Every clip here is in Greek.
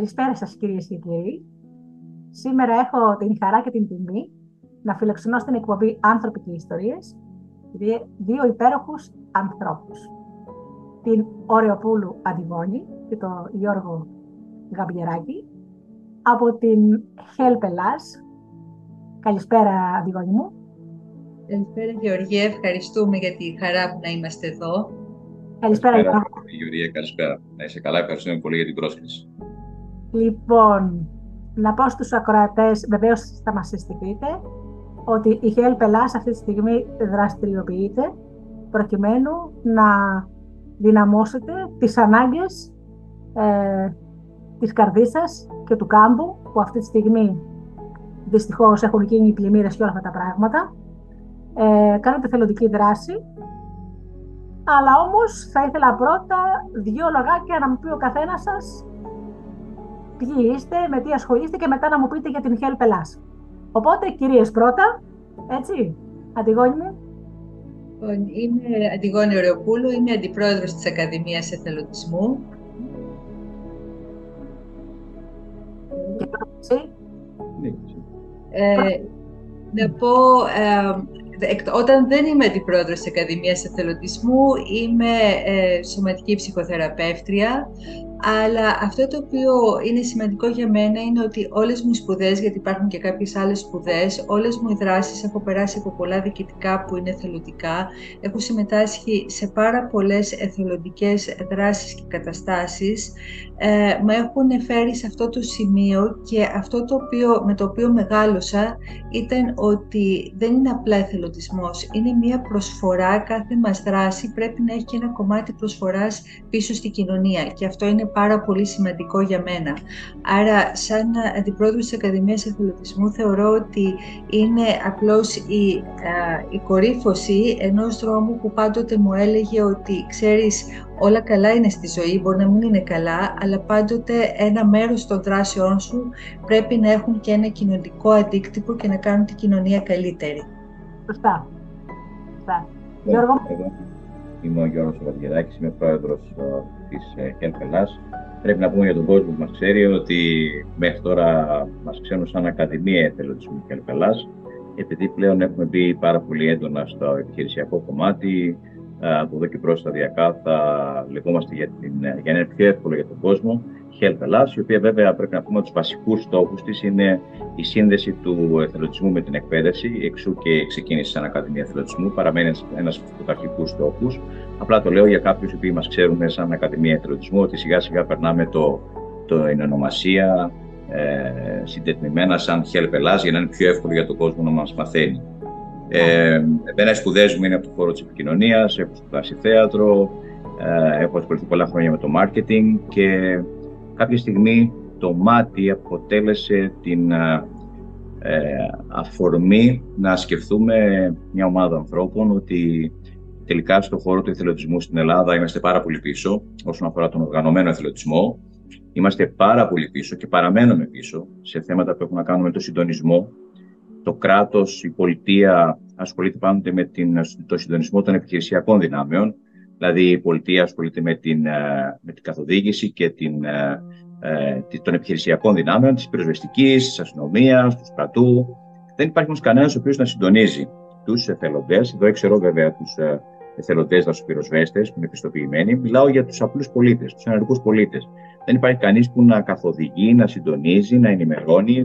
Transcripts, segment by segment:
Καλησπέρα σας κυρίες και κύριοι. Σήμερα έχω την χαρά και την τιμή να φιλοξενώ στην εκπομπή «Άνθρωποι και Ιστορίες» δύο υπέροχους ανθρώπους. Την Ωρεοπούλου Αντιγόνη και τον Γιώργο Γαμπιεράκη από την Help Ελλάς. Καλησπέρα Αντιγόνη μου. Καλησπέρα Γεωργία, ευχαριστούμε για τη χαρά που να είμαστε εδώ. Καλησπέρα, καλησπέρα Γεωργία, καλησπέρα. Να είσαι καλά, ευχαριστούμε πολύ για την πρόσκληση. Λοιπόν, να πω στους ακροατές, βεβαίως θα μας συστηθείτε, ότι η Help Ελλάς αυτή τη στιγμή δραστηριοποιείται προκειμένου να δυναμώσετε τις ανάγκες ε, της καρδίσας και του κάμπου που αυτή τη στιγμή δυστυχώς έχουν γίνει οι πλημμύρες και όλα αυτά τα πράγματα. Ε, κάνετε θελοντική δράση, αλλά όμως θα ήθελα πρώτα δύο λογάκια να μου πει ο καθένας σας ποιοι είστε, με τι ασχολείστε και μετά να μου πείτε για την Help Ελλάς. Οπότε, κυρίες πρώτα, έτσι, Αντιγόνη μου. Λοιπόν, είμαι Αντιγόνη Ωρεοπούλου, είμαι αντιπρόεδρος της Ακαδημίας Εθελοντισμού. Και εσύ. Ναι, ε, να πω, ε, όταν δεν είμαι αντιπρόεδρος της Ακαδημίας Εθελοντισμού, είμαι ε, σωματική ψυχοθεραπεύτρια, αλλά αυτό το οποίο είναι σημαντικό για μένα είναι ότι όλες μου οι σπουδές, γιατί υπάρχουν και κάποιες άλλες σπουδές, όλες μου οι δράσεις, έχω περάσει από πολλά διοικητικά που είναι εθελοντικά, έχω συμμετάσχει σε πάρα πολλές εθελοντικές δράσεις και καταστάσεις, ε, με έχουν φέρει σε αυτό το σημείο και αυτό το οποίο, με το οποίο μεγάλωσα ήταν ότι δεν είναι απλά εθελοντισμός, είναι μια προσφορά, κάθε μας δράση πρέπει να έχει και ένα κομμάτι προσφοράς πίσω στη κοινωνία και αυτό είναι πάρα πολύ σημαντικό για μένα. Άρα, σαν αντιπρόεδρος της Ακαδημίας Εθελοντισμού, θεωρώ ότι είναι απλώς η, η κορύφωση ενός δρόμου που πάντοτε μου έλεγε ότι, ξέρεις, όλα καλά είναι στη ζωή, μπορεί να μην είναι καλά, αλλά πάντοτε ένα μέρος των δράσεών σου πρέπει να έχουν και ένα κοινωνικό αντίκτυπο και να κάνουν την κοινωνία καλύτερη. Σωστά. Σωστά. Γιώργο. Είμαι ο Γιώργος Βαδιαδάκης, είμαι πρόεδρος ε, της Help Ελλάς. Πρέπει να πούμε για τον κόσμο που μας ξέρει ότι μέχρι τώρα μας ξέρουν σαν Ακαδημία Εθελοντισμού Help Ελλάς, επειδή πλέον έχουμε μπει πάρα πολύ έντονα στο επιχειρησιακό κομμάτι, ε, από εδώ και μπρος σταδιακά θα λεγόμαστε για, την, για να είναι πιο εύκολο για τον κόσμο Help Ελλάς, η οποία βέβαια πρέπει να πούμε ότι τους βασικούς στόχους της είναι η σύνδεση του εθελοντισμού με την εκπαίδευση. Εξού και ξεκίνησε σαν Ακαδημία Εθελοντισμού, παραμένει ένας από τους αρχικούς στόχους. Απλά το λέω για κάποιους που μας ξέρουν σαν Ακαδημία Εθελοντισμού, ότι σιγά σιγά περνάμε το, την ονομασία ε, συντετμημένα σαν Help Ελλάς, για να είναι πιο εύκολο για τον κόσμο να μας μαθαίνει. Ε, εμένα οι σπουδές μου είναι από το χώρο της επικοινωνίας, έχω σπουδάσει θέατρο, ε, έχω ασχοληθεί πολλά χρόνια με το marketing και κάποια στιγμή το μάτι αποτέλεσε την ε, ε, αφορμή να σκεφτούμε μια ομάδα ανθρώπων ότι τελικά στον χώρο του εθελοντισμού στην Ελλάδα είμαστε πάρα πολύ πίσω όσον αφορά τον οργανωμένο εθελοντισμό. Είμαστε πάρα πολύ πίσω και παραμένουμε πίσω σε θέματα που έχουν να κάνουν με το συντονισμό. Το κράτος, η πολιτεία ασχολείται πάντοτε με την, το συντονισμό των επιχειρησιακών δυνάμεων. Δηλαδή η πολιτεία ασχολείται με την, ε, με την καθοδήγηση και την, ε, των επιχειρησιακών δυνάμεων, της πυροσβεστικής, της αστυνομίας, του στρατού. Δεν υπάρχει όμως κανένας ο οποίος να συντονίζει τους εθελοντές. Εδώ ξέρω βέβαια τους ε, εθελοντές δασοπυροσβέστες που είναι επιστοποιημένοι. Μιλάω για τους απλούς πολίτες, τους ενεργούς πολίτες. Δεν υπάρχει κανείς που να καθοδηγεί, να συντονίζει, να ενημερώνει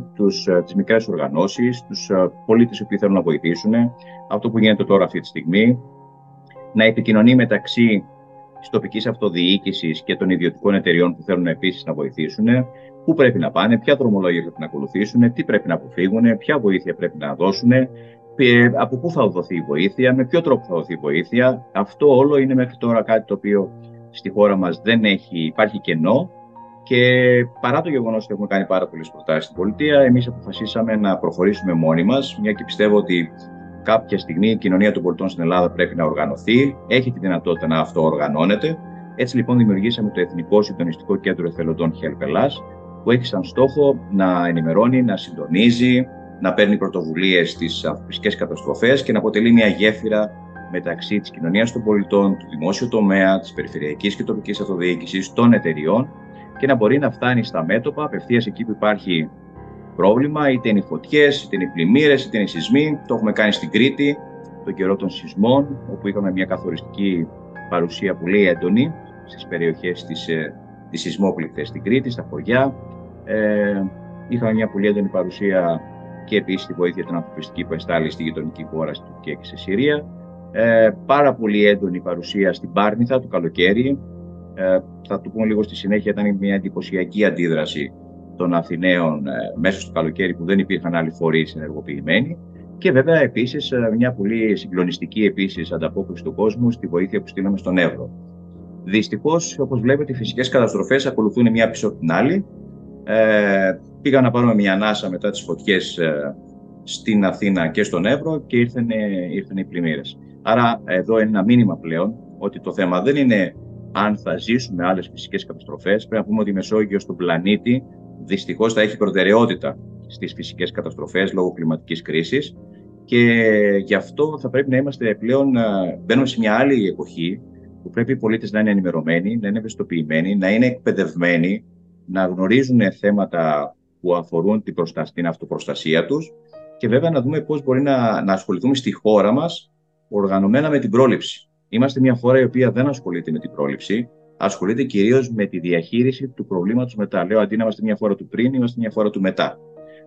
ε, τις μικρές οργανώσεις, τους ε, πολίτες που θέλουν να βοηθήσουν. Αυτό που γίνεται τώρα αυτή τη στιγμή, να επικοινωνεί μεταξύ της τοπικής αυτοδιοίκησης και των ιδιωτικών εταιριών που θέλουν επίσης να βοηθήσουν, πού πρέπει να πάνε, ποια δρομολόγια πρέπει να ακολουθήσουν, τι πρέπει να αποφύγουν, ποια βοήθεια πρέπει να δώσουν, από πού θα δοθεί η βοήθεια, με ποιο τρόπο θα δοθεί η βοήθεια. Αυτό όλο είναι μέχρι τώρα κάτι το οποίο στη χώρα μας δεν έχει, υπάρχει κενό και παρά το γεγονός ότι έχουμε κάνει πάρα πολλές προτάσεις στην πολιτεία, εμείς αποφασίσαμε να προχωρήσουμε μόνοι μας, μια και πιστεύω ότι κάποια στιγμή η κοινωνία των πολιτών στην Ελλάδα πρέπει να οργανωθεί, έχει τη δυνατότητα να αυτοοργανώνεται. Έτσι λοιπόν δημιουργήσαμε το Εθνικό Συντονιστικό Κέντρο Εθελοντών Help που έχει σαν στόχο να ενημερώνει, να συντονίζει, να παίρνει πρωτοβουλίες στις ανθρωπιστικές καταστροφές και να αποτελεί μια γέφυρα μεταξύ της κοινωνίας των πολιτών, του δημόσιου τομέα, της περιφερειακής και τοπικής αυτοδιοίκησης, των εταιριών και να μπορεί να φτάνει στα μέτωπα απευθείας εκεί που υπάρχει πρόβλημα, είτε είναι οι φωτιές, είτε είναι οι πλημμύρες, είτε είναι οι σεισμοί. Το έχουμε κάνει στην Κρήτη, τον καιρό των σεισμών, όπου είχαμε μια καθοριστική παρουσία πολύ έντονη στις περιοχές της ε, τις σεισμόπληκτες στην Κρήτη, στα χωριά. Ε, είχαμε μια πολύ έντονη παρουσία και επίσης τη βοήθεια την ανθρωπιστική που εστάλει στη γειτονική χώρα, στην Τουρκία και στη Συρία. Ε, πάρα πολύ έντονη παρουσία στην Πάρνηθα το καλοκαίρι. Ε, θα το πούμε λίγο στη συνέχεια, ήταν μια εντυπωσιακή αντίδραση των Αθηναίων ε, μέσα στο καλοκαίρι που δεν υπήρχαν άλλοι φορείς ενεργοποιημένοι. Και βέβαια επίσης ε, μια πολύ συγκλονιστική επίσης ανταπόκριση του κόσμου στη βοήθεια που στείλαμε στον Εύρο. Δυστυχώς, όπως βλέπετε, οι φυσικές καταστροφές ακολουθούν μία πίσω από την άλλη. Ε, πήγα να πάρουμε μια ανάσα μετά τις φωτιές ε, στην Αθήνα και στον Εύρο και ήρθαν, ήρθαν οι πλημμύρες. Άρα, εδώ είναι ένα μήνυμα πλέον ότι το θέμα δεν είναι αν θα ζήσουμε άλλες φυσικές καταστροφές. Πρέπει να πούμε ότι η Μεσόγειος στον πλανήτη δυστυχώς θα έχει προτεραιότητα στις φυσικές καταστροφές λόγω κλιματικής κρίσης. Και γι' αυτό θα πρέπει να είμαστε πλέον, ε, μπαίνουμε σε μια άλλη εποχή που πρέπει οι πολίτες να είναι ενημερωμένοι, να είναι ευαισθητοποιημένοι, να είναι εκπαιδευμένοι, να γνωρίζουν θέματα που αφορούν την, προστασία, την αυτοπροστασία τους και βέβαια να δούμε πώς μπορεί να, να ασχοληθούμε στη χώρα μας οργανωμένα με την πρόληψη. Είμαστε μια χώρα η οποία δεν ασχολείται με την πρόληψη, ασχολείται κυρίως με τη διαχείριση του προβλήματος μετά. Λέω αντί να είμαστε μια χώρα του πριν, είμαστε μια χώρα του μετά.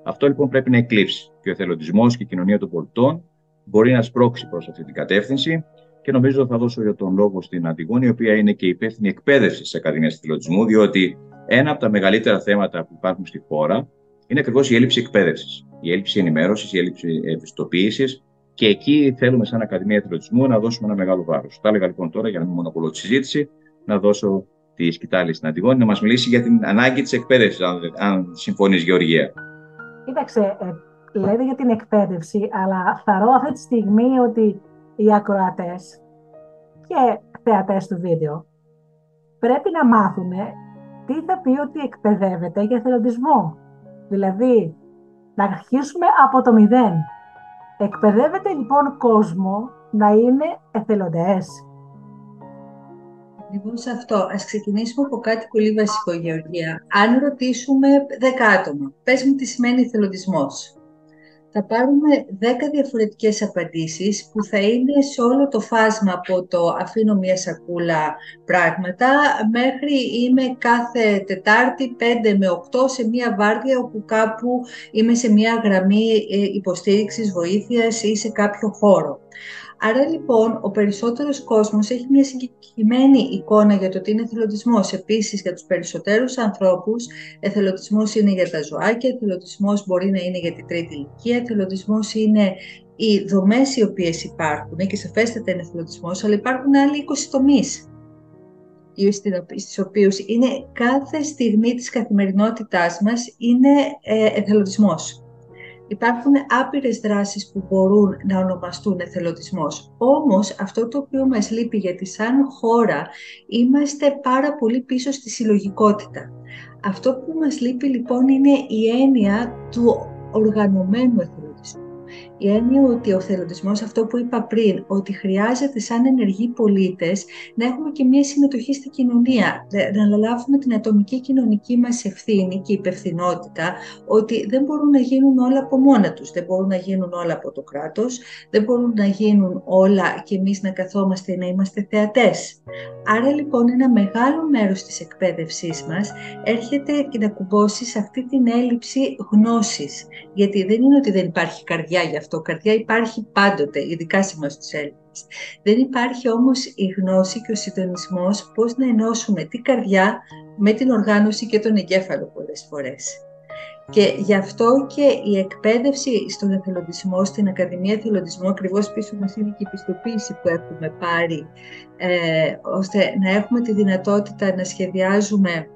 Αυτό λοιπόν πρέπει να εκλείψει. Και ο εθελοντισμός και η κοινωνία των πολιτών μπορεί να σπρώξει προς αυτή την κατεύθυνση και νομίζω θα δώσω για τον λόγο στην Αντιγόνη, η οποία είναι και υπεύθυνη εκπαίδευση της Ακαδημίας Εθελοντισμού, διότι ένα από τα μεγαλύτερα θέματα που υπάρχουν στη χώρα είναι ακριβώς η έλλειψη εκπαίδευσης, η έλλειψη ενημέρωσης, η έλλειψη ευαισθητοποίησης. Και εκεί θέλουμε, σαν Ακαδημία Εθελοντισμού, να δώσουμε ένα μεγάλο βάρος. Τα έλεγα λοιπόν τώρα, για να μην μονοπολώ τη συζήτηση, να δώσω τη σκητάλη στην Αντιγόνη να μας μιλήσει για την ανάγκη της εκπαίδευσης, αν, αν συμφωνείς, Γεωργία. Κοίταξε, ε, λέτε για την εκπαίδευση, αλλά ρω αυτή τη στιγμή ότι οι ακροατές και θεατές του βίντεο πρέπει να μάθουν τι θα πει ότι εκπαιδεύεται για εθελοντισμό. Δηλαδή, να αρχίσουμε από το μηδέν. Εκπαιδεύεται λοιπόν κόσμο να είναι εθελοντές. Λοιπόν, σε αυτό, ας ξεκινήσουμε από κάτι πολύ βασικό, Γεωργία. Αν ρωτήσουμε 10 άτομα, πες μου τι σημαίνει εθελοντισμός θα πάρουμε 10 διαφορετικές απαντήσεις που θα είναι σε όλο το φάσμα από το αφήνω μια σακούλα πράγματα μέχρι είμαι κάθε Τετάρτη 5 με 8 σε μια βάρδια όπου κάπου είμαι σε μια γραμμή ε, υποστήριξης, βοήθειας ή σε κάποιο χώρο. Άρα λοιπόν ο περισσότερος κόσμος έχει μια συγκεκριμένη εικόνα για το τι είναι εθελοντισμός. Επίσης για τους περισσότερους ανθρώπους εθελοντισμός είναι για τα ζωάκια, εθελοντισμός μπορεί να είναι για την τρίτη ηλικία, εθελοντισμός είναι οι δομές οι οποίες υπάρχουν και σαφέστατα είναι εθελοντισμός, αλλά υπάρχουν άλλοι 20 τομείς στις οποίους είναι κάθε στιγμή της καθημερινότητάς μας είναι ε, εθελοντισμός. Υπάρχουν άπειρες δράσεις που μπορούν να ονομαστούν εθελοντισμός. Όμως αυτό το οποίο μας λείπει γιατί σαν χώρα είμαστε πάρα πολύ πίσω στη συλλογικότητα. Αυτό που μας λείπει λοιπόν είναι η έννοια του οργανωμένου εθελοντισμού η έννοια ότι ο θελοντισμός, αυτό που είπα πριν, ότι χρειάζεται σαν ενεργοί πολίτες να έχουμε και μια συμμετοχή στη κοινωνία, να αναλάβουμε την ατομική κοινωνική μας ευθύνη και υπευθυνότητα, ότι δεν μπορούν να γίνουν όλα από μόνα τους, δεν μπορούν να γίνουν όλα από το κράτος, δεν μπορούν να γίνουν όλα και εμείς να καθόμαστε να είμαστε θεατές. Άρα λοιπόν ένα μεγάλο μέρος της εκπαίδευσής μας έρχεται και να κουμπώσει σε αυτή την έλλειψη γνώσης. Γιατί δεν είναι ότι δεν υπάρχει καρδιά για αυτό, καρδιά υπάρχει πάντοτε, ειδικά σε εμάς τους Έλληνες. Δεν υπάρχει όμως η γνώση και ο συντονισμός πώς να ενώσουμε την καρδιά με την οργάνωση και τον εγκέφαλο πολλές φορές. Και γι' αυτό και η εκπαίδευση στον εθελοντισμό, στην Ακαδημία Εθελοντισμού, ακριβώς πίσω μας είναι και η πιστοποίηση που έχουμε πάρει, ε, ώστε να έχουμε τη δυνατότητα να σχεδιάζουμε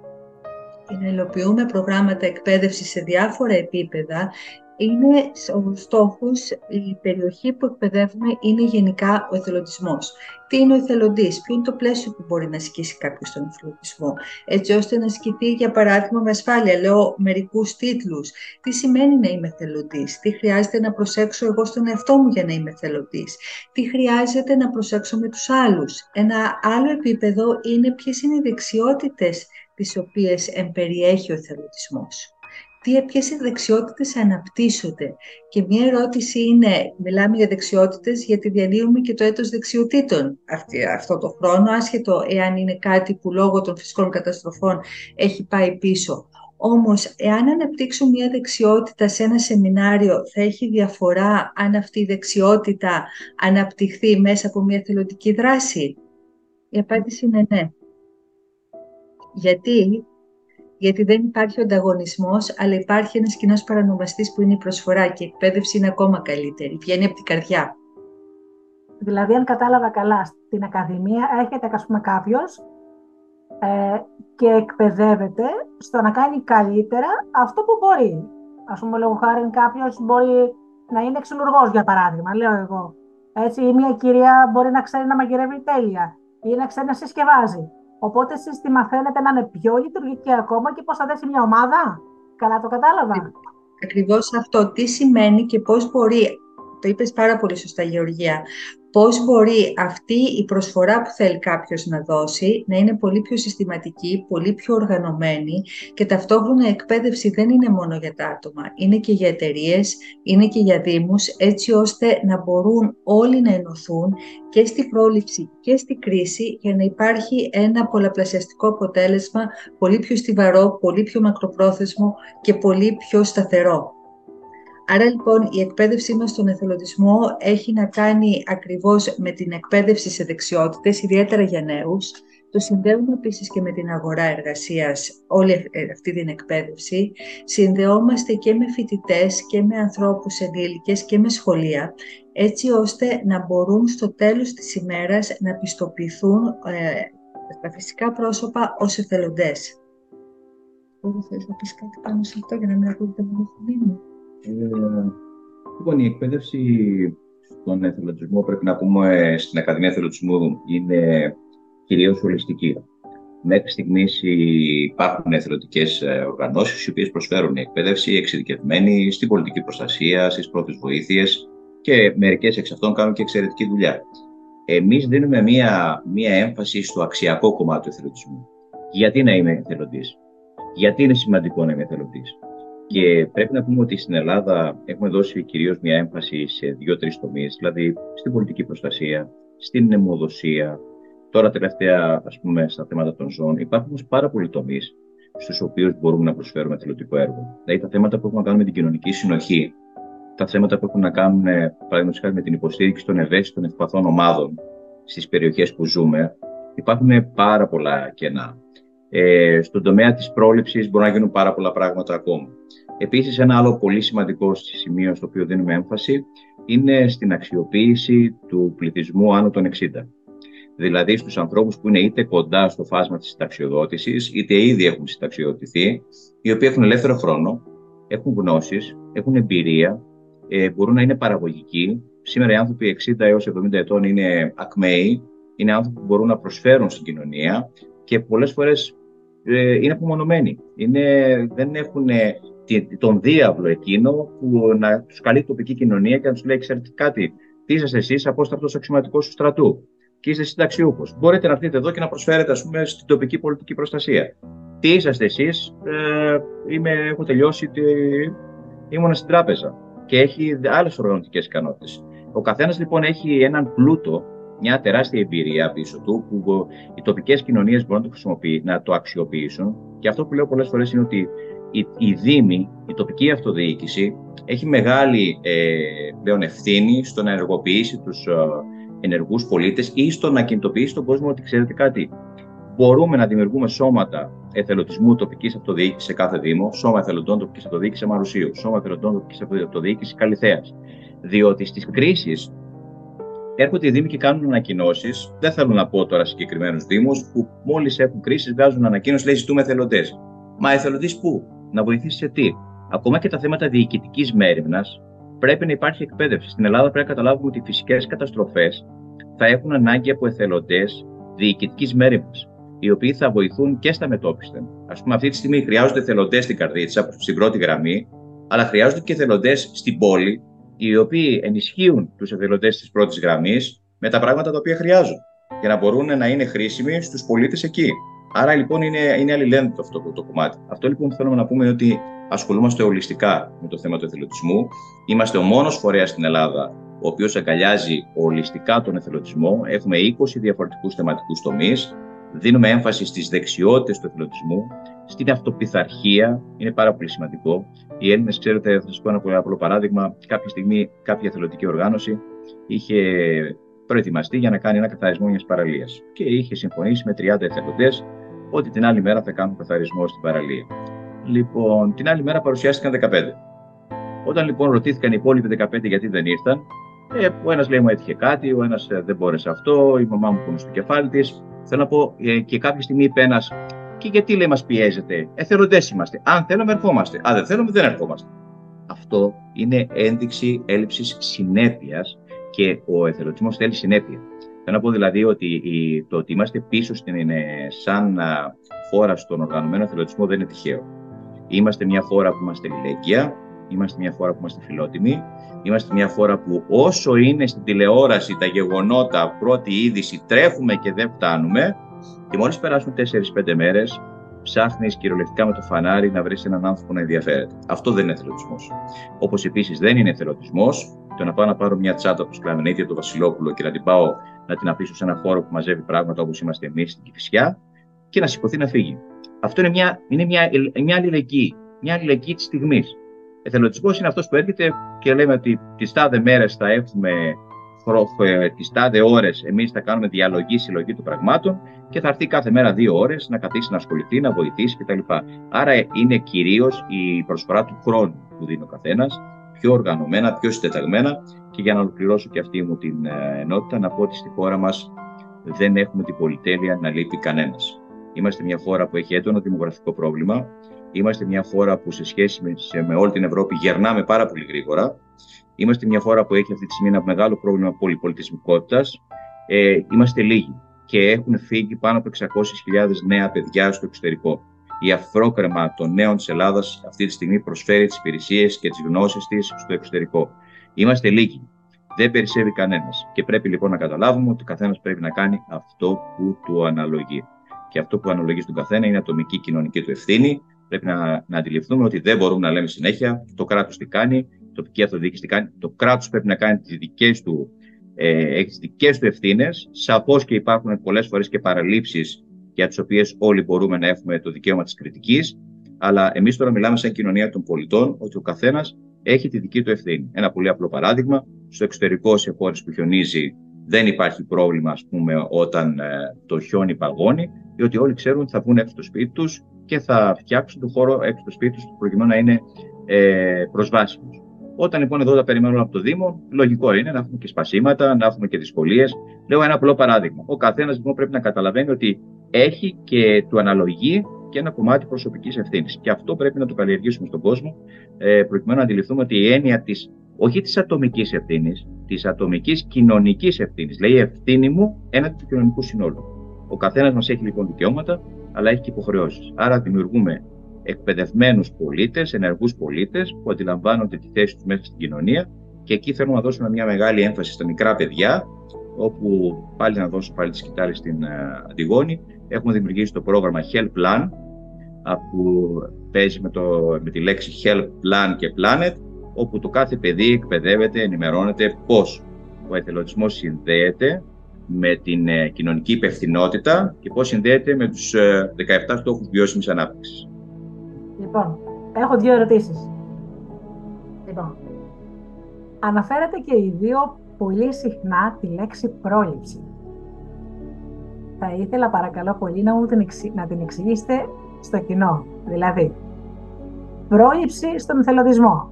και να υλοποιούμε προγράμματα εκπαίδευσης σε διάφορα επίπεδα, είναι ο στόχος, η περιοχή που εκπαιδεύουμε είναι γενικά ο εθελοντισμός. Τι είναι ο εθελοντής, ποιο είναι το πλαίσιο που μπορεί να ασκήσει κάποιος τον εθελοντισμό, έτσι ώστε να ασκηθεί για παράδειγμα με ασφάλεια. Λέω μερικούς τίτλους. Τι σημαίνει να είμαι εθελοντής, τι χρειάζεται να προσέξω εγώ στον εαυτό μου για να είμαι εθελοντής, τι χρειάζεται να προσέξω με τους άλλους; Ένα άλλο επίπεδο είναι ποιες είναι οι δεξιότητες τις οποίες εμπεριέχει ο εθελοντισμός. Τι, ποιες δεξιότητες αναπτύσσονται; Και μια ερώτηση είναι, μιλάμε για δεξιότητες γιατί διανύουμε και το έτος δεξιοτήτων αυτή, αυτό το χρόνο, άσχετο εάν είναι κάτι που λόγω των φυσικών καταστροφών έχει πάει πίσω. Όμως, εάν αναπτύξω μια δεξιότητα σε ένα σεμινάριο, θα έχει διαφορά αν αυτή η δεξιότητα αναπτυχθεί μέσα από μια θελοντική δράση; Η απάντηση είναι ναι. Γιατί, γιατί δεν υπάρχει ο ανταγωνισμός, αλλά υπάρχει ένας κοινός παρανομαστής που είναι η προσφορά και η εκπαίδευση είναι ακόμα καλύτερη. Βγαίνει από την καρδιά. Δηλαδή, αν κατάλαβα καλά, στην Ακαδημία έρχεται, ας πούμε, κάποιος ε, και εκπαιδεύεται στο να κάνει καλύτερα αυτό που μπορεί. Ας πούμε, λόγω χάρη κάποιος μπορεί να είναι ξυλουργός, για παράδειγμα, λέω εγώ. Έτσι, ή μια κυρία μπορεί να ξέρει να μαγειρεύει τέλεια ή να ξέρει να συσκευάζει. Οπότε εσείς τη μαθαίνετε να είναι πιο λειτουργική ακόμα και πώς θα δέσει μια ομάδα. Καλά το κατάλαβα. Ακριβώς αυτό. Τι σημαίνει και πώς μπορεί το είπες πάρα πολύ σωστά Γεωργία, πώς μπορεί αυτή η προσφορά που θέλει κάποιος να δώσει να είναι πολύ πιο συστηματική, πολύ πιο οργανωμένη και ταυτόχρονα η εκπαίδευση δεν είναι μόνο για τα άτομα, είναι και για εταιρείες, είναι και για δήμους, έτσι ώστε να μπορούν όλοι να ενωθούν και στη πρόληψη και στη κρίση για να υπάρχει ένα πολλαπλασιαστικό αποτέλεσμα πολύ πιο στιβαρό, πολύ πιο μακροπρόθεσμο και πολύ πιο σταθερό. Άρα λοιπόν η εκπαίδευσή μας στον εθελοντισμό έχει να κάνει ακριβώς με την εκπαίδευση σε δεξιότητες, ιδιαίτερα για νέους. Το συνδέουμε επίσης και με την αγορά εργασίας, όλη ε, αυτή την εκπαίδευση. Συνδεόμαστε και με φοιτητές και με ανθρώπους ενήλικες και με σχολεία, έτσι ώστε να μπορούν στο τέλος της ημέρας να πιστοποιηθούν ε, τα φυσικά πρόσωπα ως εθελοντές. Μπορείς να πεις κάτι πάνω σε αυτό για να μην ακούγεται μόνο μου. Ε, λοιπόν, η εκπαίδευση στον εθελοντισμό, πρέπει να πούμε στην Ακαδημία Εθελοντισμού, είναι κυρίως ολιστική. Μέχρι στιγμής υπάρχουν εθελοντικές ε, οργανώσεις οι οποίες προσφέρουν εκπαίδευση εξειδικευμένη στην πολιτική προστασία, στις πρώτες βοήθειες και μερικές εξ αυτών κάνουν και εξαιρετική δουλειά. Εμείς δίνουμε μία, μία έμφαση στο αξιακό κομμάτι του εθελοντισμού. Γιατί να είμαι εθελοντής, Γιατί είναι σημαντικό να είμαι εθελοντής; Και πρέπει να πούμε ότι στην Ελλάδα έχουμε δώσει κυρίως μια έμφαση σε δύο-τρεις τομείς, δηλαδή στην πολιτική προστασία, στην νεμοδοσία, τώρα τελευταία ας πούμε στα θέματα των ζώων. Υπάρχουν όμως πάρα πολλοί τομείς στους οποίους μπορούμε να προσφέρουμε θελοντικό έργο. Δηλαδή τα θέματα που έχουν να κάνουν με την κοινωνική συνοχή, τα θέματα που έχουν να κάνουν, παραδείγματος χάρη, με την υποστήριξη των ευαίσθητων ευπαθών ομάδων στις περιοχές που ζούμε, υπάρχουν πάρα πολλά κενά. Ε, στον τομέα της πρόληψης μπορούν να γίνουν πάρα πολλά πράγματα ακόμα. Επίσης, ένα άλλο πολύ σημαντικό σημείο στο οποίο δίνουμε έμφαση είναι στην αξιοποίηση του πληθυσμού άνω των 60. Δηλαδή στους ανθρώπους που είναι είτε κοντά στο φάσμα της συνταξιοδότησης, είτε ήδη έχουν συνταξιοδοτηθεί, οι οποίοι έχουν ελεύθερο χρόνο, έχουν γνώσεις, έχουν εμπειρία, ε, μπορούν να είναι παραγωγικοί. Σήμερα οι άνθρωποι 60 έως 70 ετών είναι ακμαίοι, είναι άνθρωποι που μπορούν να προσφέρουν στην κοινωνία και πολλές φορές ε, είναι απομονωμένοι. Είναι, δεν έχουν τον διάβλο εκείνο που να τους καλεί η τοπική κοινωνία και να τους λέει: Ξέρετε κάτι, τι είσαστε εσείς, απόστατο αξιωματικός του στρατού και είστε συνταξιούχος. Μπορείτε να έρθετε εδώ και να προσφέρετε, ας πούμε, στην τοπική πολιτική προστασία. Τι είσαστε εσείς, ε, έχω τελειώσει, τη, ήμουν στην τράπεζα και έχει άλλες οργανωτικές ικανότητες. Ο καθένας λοιπόν έχει έναν πλούτο, μια τεράστια εμπειρία πίσω του, που οι τοπικές κοινωνίες μπορούν να το χρησιμοποιήσουν, να το αξιοποιήσουν. Και αυτό που λέω πολλές φορές είναι ότι η, η Δήμη, η τοπική αυτοδιοίκηση, έχει μεγάλη ε, πλέον ευθύνη στο να ενεργοποιήσει τους ε, ενεργούς πολίτες ή στο να κινητοποιήσει τον κόσμο ότι ξέρετε κάτι. Μπορούμε να δημιουργούμε σώματα εθελοντισμού τοπικής αυτοδιοίκησης σε κάθε Δήμο, σώμα εθελοντών τοπικής αυτοδιοίκησης σε Μαρουσίου, σώμα εθελοντών τοπικής αυτοδιοίκησης Καλυθέας. Διότι στις κρίσεις έρχονται οι Δήμοι και κάνουν ανακοινώσεις. Δεν θέλω να πω τώρα συγκεκριμένους Δήμους που μόλις έχουν κρίση βγάζουν ανακοίνωση, λέει ζητούμε εθελοντές. Μα εθελοντής πού, να βοηθήσει σε τι. Ακόμα και τα θέματα διοικητικής μέρημνας πρέπει να υπάρχει εκπαίδευση. Στην Ελλάδα πρέπει να καταλάβουμε ότι οι φυσικές καταστροφές θα έχουν ανάγκη από εθελοντές διοικητικής μέρημνας, οι οποίοι θα βοηθούν και στα μετώπιστα. Α πούμε, αυτή τη στιγμή χρειάζονται εθελοντές στην καρδίτσα, στην πρώτη γραμμή, αλλά χρειάζονται και εθελοντές στην πόλη, οι οποίοι ενισχύουν τους εθελοντές της πρώτης γραμμής με τα πράγματα τα οποία χρειάζονται για να μπορούν να είναι χρήσιμοι στους πολίτες εκεί. Άρα λοιπόν είναι, είναι αλληλένδετο αυτό το, το κομμάτι. Αυτό λοιπόν που θέλουμε να πούμε είναι ότι ασχολούμαστε ολιστικά με το θέμα του εθελοντισμού. Είμαστε ο μόνος φορέας στην Ελλάδα ο οποίος αγκαλιάζει ολιστικά τον εθελοντισμό. Έχουμε 20 διαφορετικούς θεματικούς τομείς. Δίνουμε έμφαση στις δεξιότητες του εθελοντισμού, στην αυτοπιθαρχία. Είναι πάρα πολύ σημαντικό. Οι Έλληνες, ξέρετε, θα σας πω ένα πολύ απλό παράδειγμα. Κάποια στιγμή, κάποια εθελοντική οργάνωση είχε προετοιμαστεί για να κάνει ένα καθαρισμό μιας παραλίας. Και είχε συμφωνήσει με 30 εθελοντές ότι την άλλη μέρα θα κάνουν καθαρισμό στην παραλία. Λοιπόν, την άλλη μέρα παρουσιάστηκαν 15. Όταν λοιπόν ρωτήθηκαν οι υπόλοιποι 15 γιατί δεν ήρθαν, ε, ο ένας λέει μου έτυχε κάτι, ο ένας ε, δεν μπόρεσε αυτό, η μαμά μου πονούσε στο κεφάλι της. Θέλω να πω, ε, και κάποια στιγμή είπε ένας, και γιατί λέει μας πιέζεται, εθελοντέ είμαστε. Αν θέλουμε, ερχόμαστε. Αν δεν θέλουμε, δεν ερχόμαστε. Αυτό είναι ένδειξη έλλειψης συνέπειας και ο εθελοντισμός θέλει συνέπεια. Θέλω να πω δηλαδή ότι το ότι είμαστε πίσω στην, σαν χώρα στον οργανωμένο εθελοντισμό δεν είναι τυχαίο. Είμαστε μια χώρα που είμαστε λιλέγγυα, είμαστε μια χώρα που είμαστε φιλότιμοι, είμαστε μια χώρα που όσο είναι στην τηλεόραση τα γεγονότα, πρώτη είδηση, τρέχουμε και δεν φτάνουμε και μόλις περάσουν 4-5 μέρες ψάχνεις κυριολεκτικά με το φανάρι να βρεις έναν άνθρωπο να ενδιαφέρεται. Αυτό δεν είναι εθελοντισμός. Όπως επίσης δεν είναι εθελοντισμός το να πάω να πάρω μια τσάντα τους Σκλαβενίδη του Βασιλόπουλο και να την πάω να την αφήσω σε ένα χώρο που μαζεύει πράγματα όπως είμαστε εμείς στην Κυφυσιά και να σηκωθεί να φύγει. Αυτό είναι μια, είναι μια, μια αλληλεγγύη. Μια αλληλεγγύη της στιγμής. Εθελοντισμός είναι αυτός που έρχεται και λέμε ότι τις τάδε μέρες θα έχουμε ε, τι τάδε ώρες εμείς θα κάνουμε διαλογή, συλλογή των πραγμάτων και θα έρθει κάθε μέρα δύο ώρες να καθίσει να ασχοληθεί, να βοηθήσει κτλ. Άρα είναι κυρίως η προσφορά του χρόνου που δίνει ο καθένας, πιο οργανωμένα, πιο συντεταγμένα. Και για να ολοκληρώσω και αυτή μου την ε, ενότητα, να πω ότι στη χώρα μας δεν έχουμε την πολυτέλεια να λείπει κανένας. Είμαστε μια χώρα που έχει έντονο δημογραφικό πρόβλημα. Είμαστε μια χώρα που σε σχέση με, με όλη την Ευρώπη γερνάμε πάρα πολύ γρήγορα. Είμαστε μια χώρα που έχει αυτή τη στιγμή ένα μεγάλο πρόβλημα πολυπολιτισμικότητας. Ε, είμαστε λίγοι και έχουν φύγει πάνω από 600.000 νέα παιδιά στο εξωτερικό. Η αφρόκρεμα των νέων της Ελλάδας αυτή τη στιγμή προσφέρει τις υπηρεσίες και τις γνώσεις της στο εξωτερικό. Είμαστε λίγοι. Δεν περισσεύει κανένας. Και πρέπει λοιπόν να καταλάβουμε ότι ο καθένας πρέπει να κάνει αυτό που του αναλογεί. Και αυτό που αναλογεί στον καθένα είναι η ατομική κοινωνική του ευθύνη. Πρέπει να, να αντιληφθούμε ότι δεν μπορούμε να λέμε συνέχεια το κράτος τι κάνει, η τοπική αυτοδιοίκηση τι κάνει. Το κράτος πρέπει να κάνει τις δικές του, ε, τις του ευθύνες. Σαφώς και υπάρχουν πολλές φορές και παραλήψεις για τις οποίες όλοι μπορούμε να έχουμε το δικαίωμα της κριτικής. Αλλά εμείς τώρα μιλάμε σαν κοινωνία των πολιτών ότι ο καθένας έχει τη δική του ευθύνη. Ένα πολύ απλό παράδειγμα. Στο εξωτερικό, σε χώρες που χιονίζει, δεν υπάρχει πρόβλημα, ας πούμε, όταν ε, το χιόνι παγώνει, διότι όλοι ξέρουν ότι θα βγουν έξω στο σπίτι τους και θα φτιάξουν το χώρο έξω στο σπίτι τους προκειμένου να είναι ε, προσβάσιμος. Όταν λοιπόν εδώ τα περιμένουν από το Δήμο, λογικό είναι να έχουμε και σπασίματα, να έχουμε και δυσκολίες. Λέω ένα απλό παράδειγμα. Ο καθένας λοιπόν πρέπει να καταλαβαίνει ότι έχει και του αναλογεί και ένα κομμάτι προσωπικής ευθύνης. Και αυτό πρέπει να το καλλιεργήσουμε στον κόσμο, ε, προκειμένου να αντιληφθούμε ότι η έννοια της, όχι της ατομικής ευθύνης, της ατομικής κοινωνικής ευθύνης, λέει ευθύνη μου έναντι του κοινωνικού συνόλου. Ο καθένας μας έχει λοιπόν δικαιώματα, αλλά έχει και υποχρεώσεις. Άρα δημιουργούμε εκπαιδευμένους πολίτες, ενεργούς πολίτες που αντιλαμβάνονται τη θέση τους μέσα στην κοινωνία και εκεί θέλουμε να δώσουμε μια μεγάλη έμφαση στα μικρά παιδιά, όπου πάλι να δώσω πάλι τη σκητάλη στην uh, Αντιγόνη, έχουμε δημιουργήσει το πρόγραμμα Help Plan, που παίζει με, το, με τη λέξη Help Plan και Planet, όπου το κάθε παιδί εκπαιδεύεται, ενημερώνεται πώς ο εθελοντισμός συνδέεται με την ε, κοινωνική υπευθυνότητα και πώς συνδέεται με τους 17 ε, στόχους βιώσιμης ανάπτυξης. Λοιπόν, έχω δύο ερωτήσεις. Λοιπόν, αναφέρατε και οι δύο πολύ συχνά τη λέξη πρόληψη. Θα ήθελα παρακαλώ πολύ να μου την, να την εξηγήσετε στο κοινό. Δηλαδή, πρόληψη στον εθελοντισμό,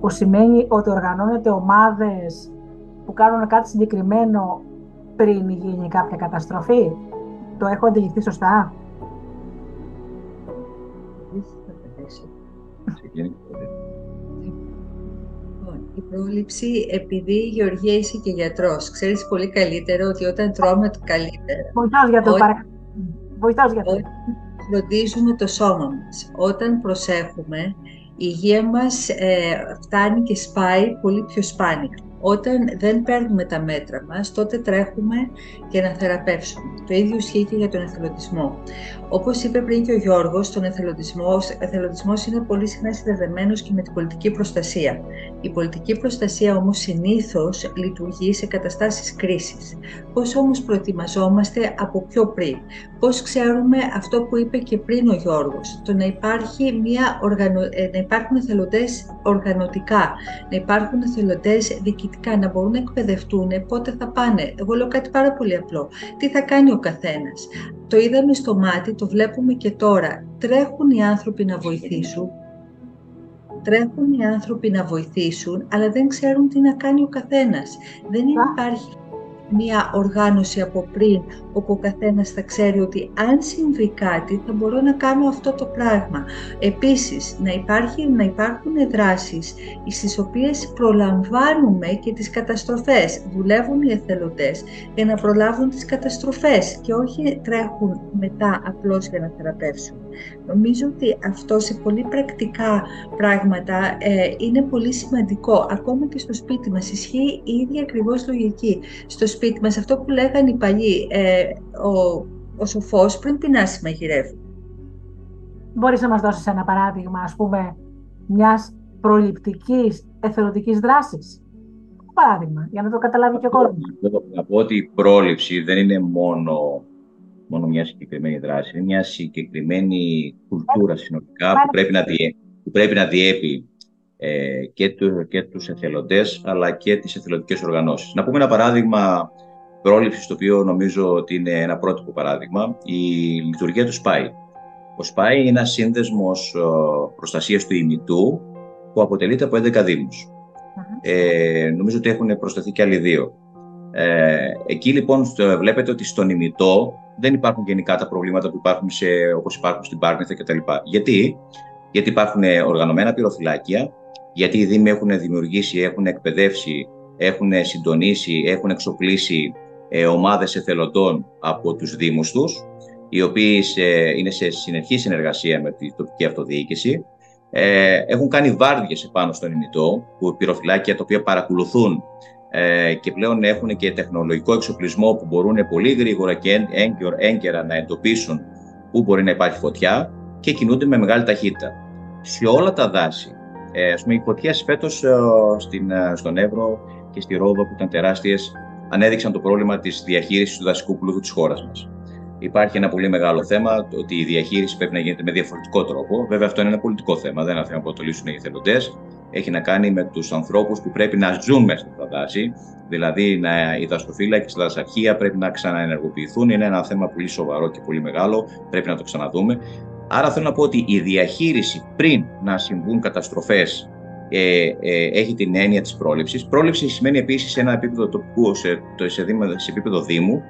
που σημαίνει ότι οργανώνεται ομάδες που κάνουν κάτι συγκεκριμένο πριν γίνει κάποια καταστροφή. Το έχω αντιληφθεί σωστά; Λοιπόν, η πρόληψη, επειδή η Γεωργία είσαι και γιατρός, ξέρεις πολύ καλύτερα ότι όταν τρώμε το καλύτερα... Βοηθάς για το παρακαλώ. Βοηθάς για το. Φροντίζουμε το σώμα μας. Όταν προσέχουμε, η υγεία μας ε, φτάνει και σπάει πολύ πιο σπάνια. Όταν δεν παίρνουμε τα μέτρα μας, τότε τρέχουμε για να θεραπεύσουμε. Το ίδιο ισχύει και για τον εθελοντισμό. Όπως είπε πριν και ο Γιώργος, τον εθελοντισμό, ο εθελοντισμός είναι πολύ συχνά συνδεδεμένος και με την πολιτική προστασία. Η πολιτική προστασία όμως συνήθως λειτουργεί σε καταστάσεις κρίσης. Πώς όμως προετοιμαζόμαστε από πιο πριν; Πώς ξέρουμε αυτό που είπε και πριν ο Γιώργος, το να, υπάρχει μια οργανω... Ε, να υπάρχουν εθελοντές οργανωτικά, να υπάρχουν εθελοντές διοικητικά, να μπορούν να εκπαιδευτούν πότε θα πάνε; Εγώ λέω κάτι πάρα πολύ απλό. Τι θα κάνει ο καθένας; Το είδαμε στο μάτι, το βλέπουμε και τώρα. Τρέχουν οι άνθρωποι να βοηθήσουν, τρέχουν οι άνθρωποι να βοηθήσουν, αλλά δεν ξέρουν τι να κάνει ο καθένας. Δεν υπάρχει μία οργάνωση από πριν, όπου ο καθένας θα ξέρει ότι αν συμβεί κάτι θα μπορώ να κάνω αυτό το πράγμα. Επίσης, να, υπάρχει, να υπάρχουν δράσεις στις οποίες προλαμβάνουμε και τις καταστροφές. Δουλεύουν οι εθελοντές για να προλάβουν τις καταστροφές και όχι τρέχουν μετά απλώς για να θεραπεύσουν. Νομίζω ότι αυτό σε πολύ πρακτικά πράγματα ε, είναι πολύ σημαντικό. Ακόμα και στο σπίτι μας ισχύει η ίδια ακριβώς λογική. Στο σπίτι μας αυτό που λέγανε οι παλιοί, ε, ο, ο σοφός πριν πεινάσει μαγειρεύει. Μπορείς να μας δώσεις ένα παράδειγμα, ας πούμε, μιας προληπτικής εθελοντικής δράσης; Παράδειγμα, για να το καταλάβει και ο κόσμος. Να πω ότι η πρόληψη δεν είναι μόνο μόνο μια συγκεκριμένη δράση. Είναι μια συγκεκριμένη κουλτούρα συνολικά που πρέπει να, διέ, που πρέπει να διέπει ε, και, του, και τους εθελοντές αλλά και τις εθελοντικές οργανώσεις. Να πούμε ένα παράδειγμα πρόληψης, το οποίο νομίζω ότι είναι ένα πρότυπο παράδειγμα, η λειτουργία του ΣΠΑΙ. Ο ΣΠΑΙ είναι ένας σύνδεσμος προστασίας του ημιτού που αποτελείται από 11 δήμους. Ε, νομίζω ότι έχουν προσταθεί και άλλοι δύο. Ε, εκεί λοιπόν βλέπετε ότι στον ημιτό δεν υπάρχουν γενικά τα προβλήματα που υπάρχουν σε, όπως υπάρχουν στην Πάρνηθα κτλ. Γιατί; Γιατί υπάρχουν οργανωμένα πυροφυλάκια, γιατί οι Δήμοι έχουν δημιουργήσει, έχουν εκπαιδεύσει, έχουν συντονίσει, έχουν εξοπλίσει ε, ομάδες εθελοντών από τους Δήμους τους, οι οποίοι είναι σε συνεχή συνεργασία με την τοπική αυτοδιοίκηση. Ε, έχουν κάνει βάρδιες επάνω στον ημιτό, που πυροφυλάκια τα οποία παρακολουθούν ε, και πλέον έχουν και τεχνολογικό εξοπλισμό που μπορούν πολύ γρήγορα και έγκαιρα να εντοπίσουν πού μπορεί να υπάρχει φωτιά και κινούνται με μεγάλη ταχύτητα. Σε όλα τα δάση, ε, ας πούμε, οι φωτιές φέτος ε, ε, στον Εύρο και στη Ρόδο που ήταν τεράστιες, ανέδειξαν το πρόβλημα της διαχείρισης του δασικού πλούτου της χώρας μας. Υπάρχει ένα πολύ μεγάλο θέμα ότι η διαχείριση πρέπει να γίνεται με διαφορετικό τρόπο. Βέβαια, αυτό είναι ένα πολιτικό θέμα, δεν είναι ένα θέμα που το λύσουν οι εθελοντές έχει να κάνει με τους ανθρώπους που πρέπει να ζουν μέσα στα δάση, δηλαδή να, οι δασοφύλακες στα δασαρχεία πρέπει να ξαναενεργοποιηθούν, είναι ένα θέμα πολύ σοβαρό και πολύ μεγάλο, πρέπει να το ξαναδούμε. Άρα θέλω να πω ότι η διαχείριση πριν να συμβούν καταστροφές ε, ε, έχει την έννοια της πρόληψης. Πρόληψη σημαίνει επίσης σε ένα επίπεδο τοπικού, σε, σε, σε επίπεδο Δήμου,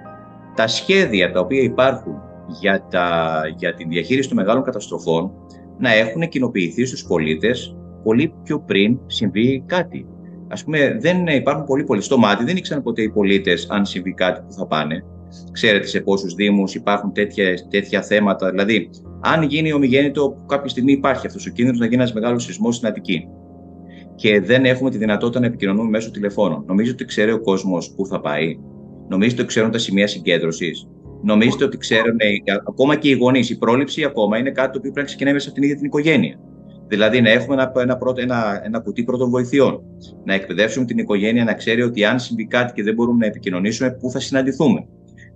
τα σχέδια τα οποία υπάρχουν για, τα, για τη διαχείριση των μεγάλων καταστροφών να έχουν κοινοποιηθεί στους πολίτες πολύ πιο πριν συμβεί κάτι. Α πούμε, δεν υπάρχουν πολλοί πολίτες. Στο μάτι δεν ήξεραν ποτέ οι πολίτες αν συμβεί κάτι που θα πάνε. Ξέρετε σε πόσους Δήμους υπάρχουν τέτοια, τέτοια θέματα. Δηλαδή, αν γίνει ομιγέννητο, κάποια στιγμή υπάρχει αυτός ο κίνδυνος να γίνει ένας μεγάλος σεισμός στην Αττική. Και δεν έχουμε τη δυνατότητα να επικοινωνούμε μέσω τηλεφώνων. Νομίζετε ότι ξέρει ο κόσμος πού θα πάει; Νομίζετε ότι ξέρουν τα σημεία συγκέντρωσης; Νομίζετε ότι ξέρουν ακόμα και οι γονείς. Η πρόληψη ακόμα είναι κάτι το οποίο πρέπει να ξεκινάει μέσα από την ίδια την οικογένεια. Δηλαδή να έχουμε ένα, ένα, πρώτο, ένα, ένα κουτί πρώτων βοηθειών. Να εκπαιδεύσουμε την οικογένεια να ξέρει ότι αν συμβεί κάτι και δεν μπορούμε να επικοινωνήσουμε, πού θα συναντηθούμε.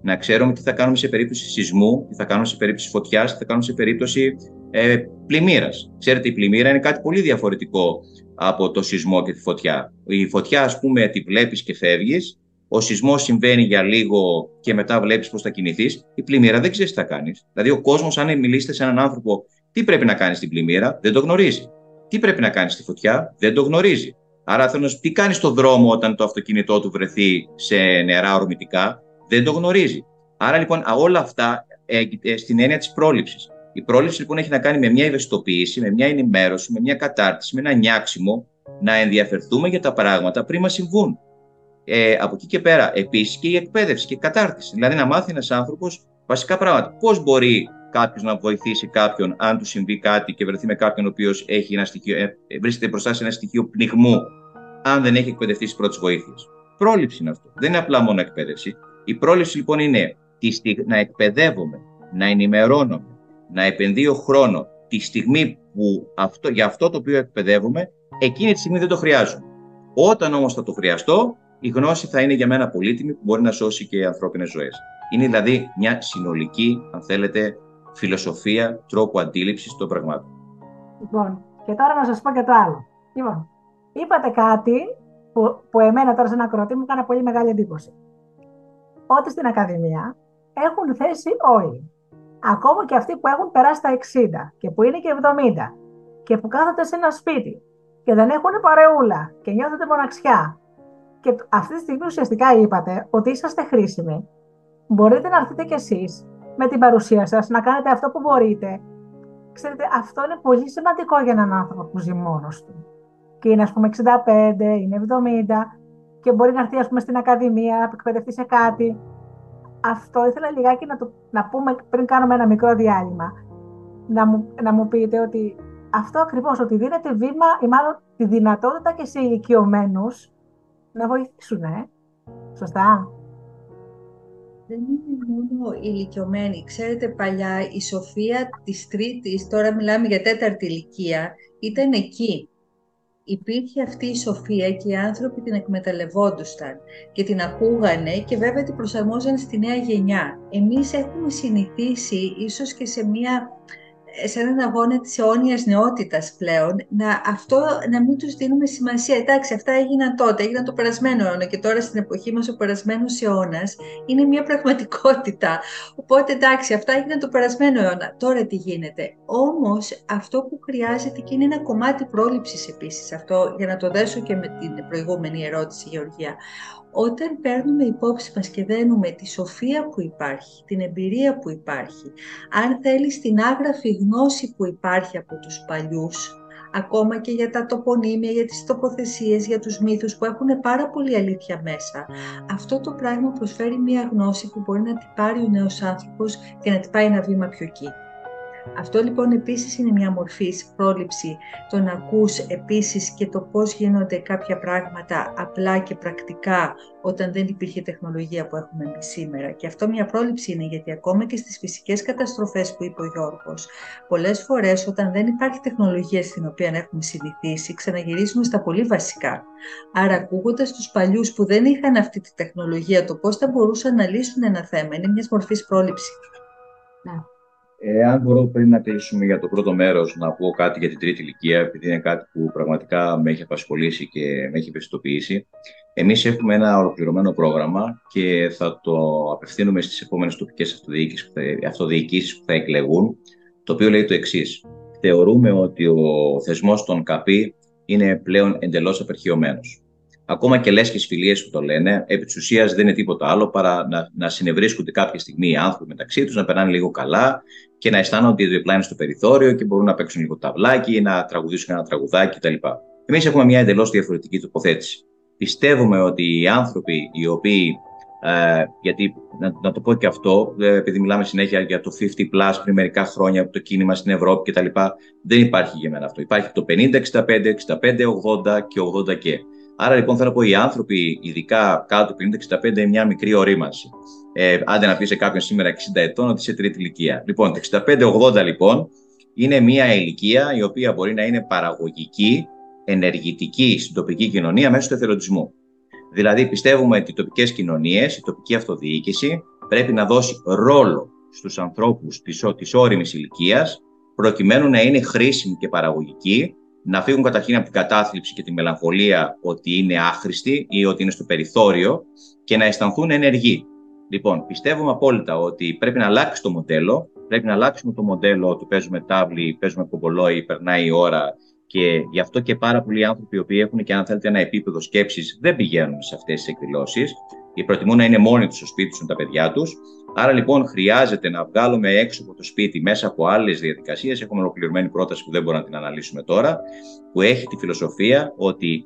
Να ξέρουμε τι θα κάνουμε σε περίπτωση σεισμού, τι θα κάνουμε σε περίπτωση φωτιάς, τι θα κάνουμε σε περίπτωση ε, πλημμύρας. Ξέρετε, η πλημμύρα είναι κάτι πολύ διαφορετικό από το σεισμό και τη φωτιά. Η φωτιά, ας πούμε, τη βλέπεις και φεύγεις. Ο σεισμός συμβαίνει για λίγο και μετά βλέπεις πώς θα κινηθείς. Η πλημμύρα δεν ξέρεις τι θα κάνεις. Δηλαδή, ο κόσμος, αν μιλήσετε σε έναν άνθρωπο τι πρέπει να κάνει στην πλημμύρα, δεν το γνωρίζει. Τι πρέπει να κάνει στη φωτιά, δεν το γνωρίζει. Άρα θέλω να σου τι κάνεις στον δρόμο όταν το αυτοκίνητό του βρεθεί σε νερά ορμητικά, δεν το γνωρίζει. Άρα λοιπόν όλα αυτά ε, ε, στην έννοια της πρόληψης. Η πρόληψη λοιπόν έχει να κάνει με μια ευαισθητοποίηση, με μια ενημέρωση, με μια κατάρτιση, με ένα νιάξιμο, να ενδιαφερθούμε για τα πράγματα πριν μας συμβούν. Ε, από εκεί και πέρα, επίσης και η εκπαίδευση και η κατάρτιση. Δηλαδή να μάθει ένας άνθρωπος βασικά πράγματα. Πώς μπορεί κάποιος να βοηθήσει κάποιον αν του συμβεί κάτι και βρεθεί με κάποιον ο οποίος ε, βρίσκεται μπροστά σε ένα στοιχείο πνιγμού αν δεν έχει εκπαιδευτεί στις πρώτες βοήθειες. Πρόληψη είναι αυτό. Δεν είναι απλά μόνο εκπαίδευση. Η πρόληψη λοιπόν είναι να εκπαιδεύομαι, να ενημερώνομαι, να επενδύω χρόνο τη στιγμή που αυτό, για αυτό το οποίο εκπαιδεύομαι, εκείνη τη στιγμή δεν το χρειάζομαι. Όταν όμως θα το χρειαστώ, η γνώση θα είναι για μένα πολύτιμη που μπορεί να σώσει και ανθρώπινες ζωές. Είναι δηλαδή μια συνολική, αν θέλετε, φιλοσοφία τρόπου αντίληψης των πραγμάτων. Λοιπόν, και τώρα να σας πω και το άλλο. Λοιπόν, είπατε κάτι που, που εμένα τώρα σε ένα ακροατή μου έκανε πολύ μεγάλη εντύπωση. Ότι στην Ακαδημία έχουν θέση όλοι. Ακόμα και αυτοί που έχουν περάσει τα 60 και που είναι και 70 και που κάθονται σε ένα σπίτι και δεν έχουν παρεούλα και νιώθετε μοναξιά. Και αυτή τη στιγμή ουσιαστικά είπατε ότι είσαστε χρήσιμοι. Μπορείτε να έρθετε κι εσείς με την παρουσία σας, να κάνετε αυτό που μπορείτε. Ξέρετε, αυτό είναι πολύ σημαντικό για έναν άνθρωπο που ζει μόνος του. Και είναι ας πούμε 65, είναι 70 και μπορεί να έρθει ας πούμε στην ακαδημία, να εκπαιδευτεί σε κάτι. Αυτό ήθελα λιγάκι να, το, να πούμε πριν κάνουμε ένα μικρό διάλειμμα. Να μου, να μου πείτε ότι αυτό ακριβώς, ότι δίνεται βήμα ή μάλλον τη δυνατότητα και σε ηλικιωμένους να βοηθήσουν, ε. Σωστά. Δεν είναι μόνο ηλικιωμένοι. Ξέρετε, παλιά η Σοφία της Τρίτης, τώρα μιλάμε για τέταρτη ηλικία, ήταν εκεί. Υπήρχε αυτή η Σοφία και οι άνθρωποι την εκμεταλλευόντουσαν και την ακούγανε και βέβαια την προσαρμόζαν στη νέα γενιά. Εμείς έχουμε συνηθίσει ίσως και σε μια σε έναν αγώνα της αιώνιας νεότητας πλέον, να, αυτό να μην τους δίνουμε σημασία. Εντάξει, αυτά έγιναν τότε, έγιναν το περασμένο αιώνα και τώρα στην εποχή μας ο περασμένος αιώνας είναι μια πραγματικότητα. Οπότε εντάξει, αυτά έγιναν το περασμένο αιώνα. Τώρα τι γίνεται. Όμως αυτό που χρειάζεται και είναι ένα κομμάτι πρόληψης επίσης, αυτό για να το δέσω και με την προηγούμενη ερώτηση Γεωργία, όταν παίρνουμε υπόψη μας και δένουμε τη σοφία που υπάρχει, την εμπειρία που υπάρχει, αν θέλεις την άγραφη γνώση που υπάρχει από τους παλιούς, ακόμα και για τα τοπονύμια, για τις τοποθεσίες, για τους μύθους που έχουν πάρα πολύ αλήθεια μέσα. Αυτό το πράγμα προσφέρει μια γνώση που μπορεί να την πάρει ο νέος άνθρωπος και να την πάει ένα βήμα πιο εκεί. Αυτό λοιπόν επίσης είναι μια μορφή πρόληψη το να ακούς επίσης και το πώς γίνονται κάποια πράγματα απλά και πρακτικά όταν δεν υπήρχε τεχνολογία που έχουμε εμείς σήμερα. Και αυτό μια πρόληψη είναι γιατί ακόμα και στις φυσικές καταστροφές που είπε ο Γιώργος, πολλές φορές όταν δεν υπάρχει τεχνολογία στην οποία έχουμε συνηθίσει, ξαναγυρίζουμε στα πολύ βασικά. Άρα ακούγοντας τους παλιούς που δεν είχαν αυτή τη τεχνολογία, το πώς θα μπορούσαν να λύσουν ένα θέμα, είναι μιας μορφής πρόληψης. Ναι. Εάν μπορώ πριν να κλείσουμε για το πρώτο μέρος να πω κάτι για την τρίτη ηλικία, επειδή είναι κάτι που πραγματικά με έχει απασχολήσει και με έχει ευαισθητοποιήσει. Εμείς έχουμε ένα ολοκληρωμένο πρόγραμμα και θα το απευθύνουμε στις επόμενες τοπικές αυτοδιοικήσεις που θα εκλεγούν, το οποίο λέει το εξής. Θεωρούμε ότι ο θεσμός των ΚΑΠΗ είναι πλέον εντελώς απερχαιωμένο ακόμα και λες και φιλίε που το λένε, επί της ουσίας δεν είναι τίποτα άλλο παρά να, να συνευρίσκονται κάποια στιγμή οι άνθρωποι μεταξύ τους, να περνάνε λίγο καλά και να αισθάνονται ότι διπλά είναι στο περιθώριο και μπορούν να παίξουν λίγο ταυλάκι ή να τραγουδήσουν ένα τραγουδάκι κτλ. Εμείς έχουμε μια εντελώς διαφορετική τοποθέτηση. Πιστεύουμε ότι οι άνθρωποι οι οποίοι ε, γιατί να, να, το πω και αυτό, ε, επειδή μιλάμε συνέχεια για το 50 plus πριν μερικά χρόνια από το κίνημα στην Ευρώπη κτλ. Δεν υπάρχει για μένα αυτό. Υπάρχει το 50, 65, 65, 80 και 80 και. Άρα λοιπόν θέλω να πω οι άνθρωποι, ειδικά κάτω του 50-65, είναι μια μικρή ορίμανση. Ε, άντε να πεις σε κάποιον σήμερα 60 ετών ότι είσαι τρίτη ηλικία. Λοιπόν, το 65-80 λοιπόν είναι μια ηλικία η οποία μπορεί να είναι παραγωγική, ενεργητική στην τοπική κοινωνία μέσω του εθελοντισμού. Δηλαδή πιστεύουμε ότι οι τοπικές κοινωνίες, η τοπική αυτοδιοίκηση πρέπει να δώσει ρόλο στους ανθρώπους της, της όριμης ηλικίας προκειμένου να είναι χρήσιμη και παραγωγική να φύγουν καταρχήν από την κατάθλιψη και τη μελαγχολία ότι είναι άχρηστοι ή ότι είναι στο περιθώριο και να αισθανθούν ενεργοί. Λοιπόν, πιστεύουμε απόλυτα ότι πρέπει να αλλάξει το μοντέλο. Πρέπει να αλλάξουμε το μοντέλο ότι παίζουμε τάβλη, παίζουμε κομπολόι, περνάει η ώρα και γι' αυτό και πάρα πολλοί άνθρωποι οι οποίοι έχουν και αν θέλετε ένα επίπεδο σκέψης δεν πηγαίνουν σε αυτές τις εκδηλώσεις ή προτιμούν να είναι μόνοι τους στο σπίτι τους με τα παιδιά τους. Άρα λοιπόν χρειάζεται να βγάλουμε έξω από το σπίτι μέσα από άλλες διαδικασίες. Έχουμε ολοκληρωμένη πρόταση που δεν μπορούμε να την αναλύσουμε τώρα, που έχει τη φιλοσοφία ότι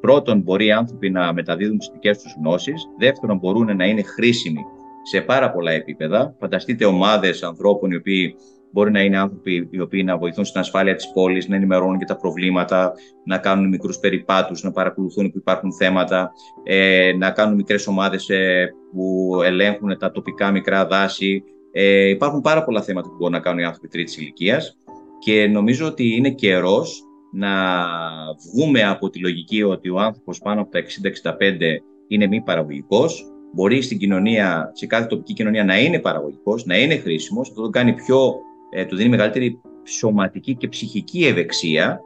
πρώτον μπορεί οι άνθρωποι να μεταδίδουν τις δικές τους γνώσεις, δεύτερον μπορούν να είναι χρήσιμοι σε πάρα πολλά επίπεδα. Φανταστείτε ομάδες ανθρώπων οι οποίοι Μπορεί να είναι άνθρωποι οι οποίοι να βοηθούν στην ασφάλεια της πόλης, να ενημερώνουν για τα προβλήματα, να κάνουν μικρούς περιπάτους, να παρακολουθούν που υπάρχουν θέματα, ε, να κάνουν μικρές ομάδες ε, που ελέγχουν τα τοπικά μικρά δάση. Ε, υπάρχουν πάρα πολλά θέματα που μπορούν να κάνουν οι άνθρωποι τρίτης ηλικίας και νομίζω ότι είναι καιρός να βγούμε από τη λογική ότι ο άνθρωπος πάνω από τα 60-65 είναι μη παραγωγικός, μπορεί στην κοινωνία, σε κάθε τοπική κοινωνία να είναι παραγωγικός, να είναι χρήσιμος, αυτό το κάνει πιο, ε, του δίνει μεγαλύτερη σωματική και ψυχική ευεξία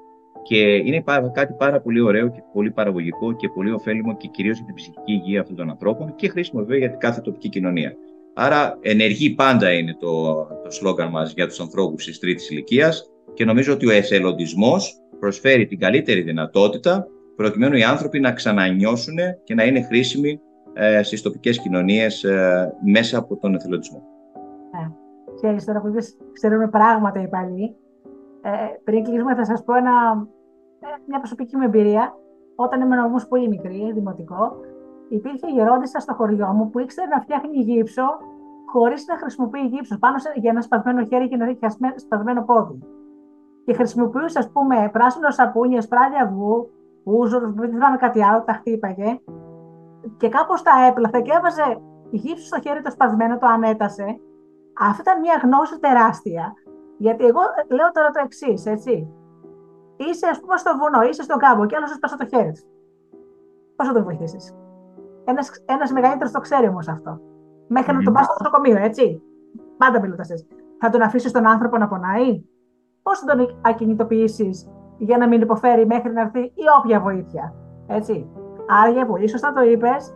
και είναι κάτι πάρα πολύ ωραίο και πολύ παραγωγικό και πολύ ωφέλιμο και κυρίως για την ψυχική υγεία αυτών των ανθρώπων και χρήσιμο βέβαια για την κάθε τοπική κοινωνία. Άρα ενεργοί πάντα είναι το, το σλόγκαν μας για τους ανθρώπους της τρίτης ηλικίας και νομίζω ότι ο εθελοντισμός προσφέρει την καλύτερη δυνατότητα προκειμένου οι άνθρωποι να ξανανιώσουν και να είναι χρήσιμοι ε, στις τοπικές κοινωνίες ε, μέσα από τον εθελοντισμό. Ναι. Ξέρεις, τώρα που ξέρουμε πράγματα οι παλιοί, ε, πριν κλείσουμε θα σας πω ένα, ε, μια προσωπική μου εμπειρία. Όταν ήμουν όμως πολύ μικρή, δημοτικό, υπήρχε γερόντισσα στο χωριό μου που ήξερε να φτιάχνει γύψο χωρίς να χρησιμοποιεί γύψο πάνω σε, για ένα σπασμένο χέρι και ένα σπασμένο πόδι και χρησιμοποιούσε, ας πούμε, πράσινο σαπούνι, σπράδια αυγού, ούζο, δεν θυμάμαι κάτι άλλο, τα χτύπαγε. Και κάπως τα έπλαθε και έβαζε γύψη στο χέρι το σπασμένο, το ανέτασε. Αυτή ήταν μια γνώση τεράστια. Γιατί εγώ λέω τώρα το εξής, έτσι. Είσαι, ας πούμε, στο βουνό, είσαι στον κάμπο και άλλος σπάσα το χέρι του. Πώς θα τον βοηθήσεις; Ένας μεγαλύτερος το ξέρει όμως αυτό. Μέχρι mm-hmm. να τον πας στο νοσοκομείο, έτσι. Πάντα μιλούτα Θα τον αφήσεις τον άνθρωπο να πονάει; Πώς θα τον ακινητοποιήσεις για να μην υποφέρει μέχρι να έρθει η όποια βοήθεια. Έτσι; Άρα, για πολύ σωστά το είπες,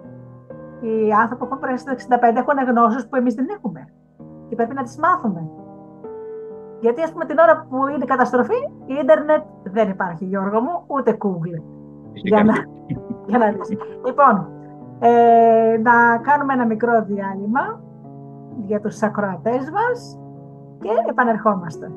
οι άνθρωποι που έχουν στα 65 έχουν γνώσεις που εμείς δεν έχουμε. Και πρέπει να τις μάθουμε. Γιατί, ας πούμε, την ώρα που είναι καταστροφή, η ίντερνετ δεν υπάρχει, Γιώργο μου, ούτε Google. Για να, για να δεις. Λοιπόν, ε, να κάνουμε ένα μικρό διάλειμμα για τους ακροατές μας και επανερχόμαστε.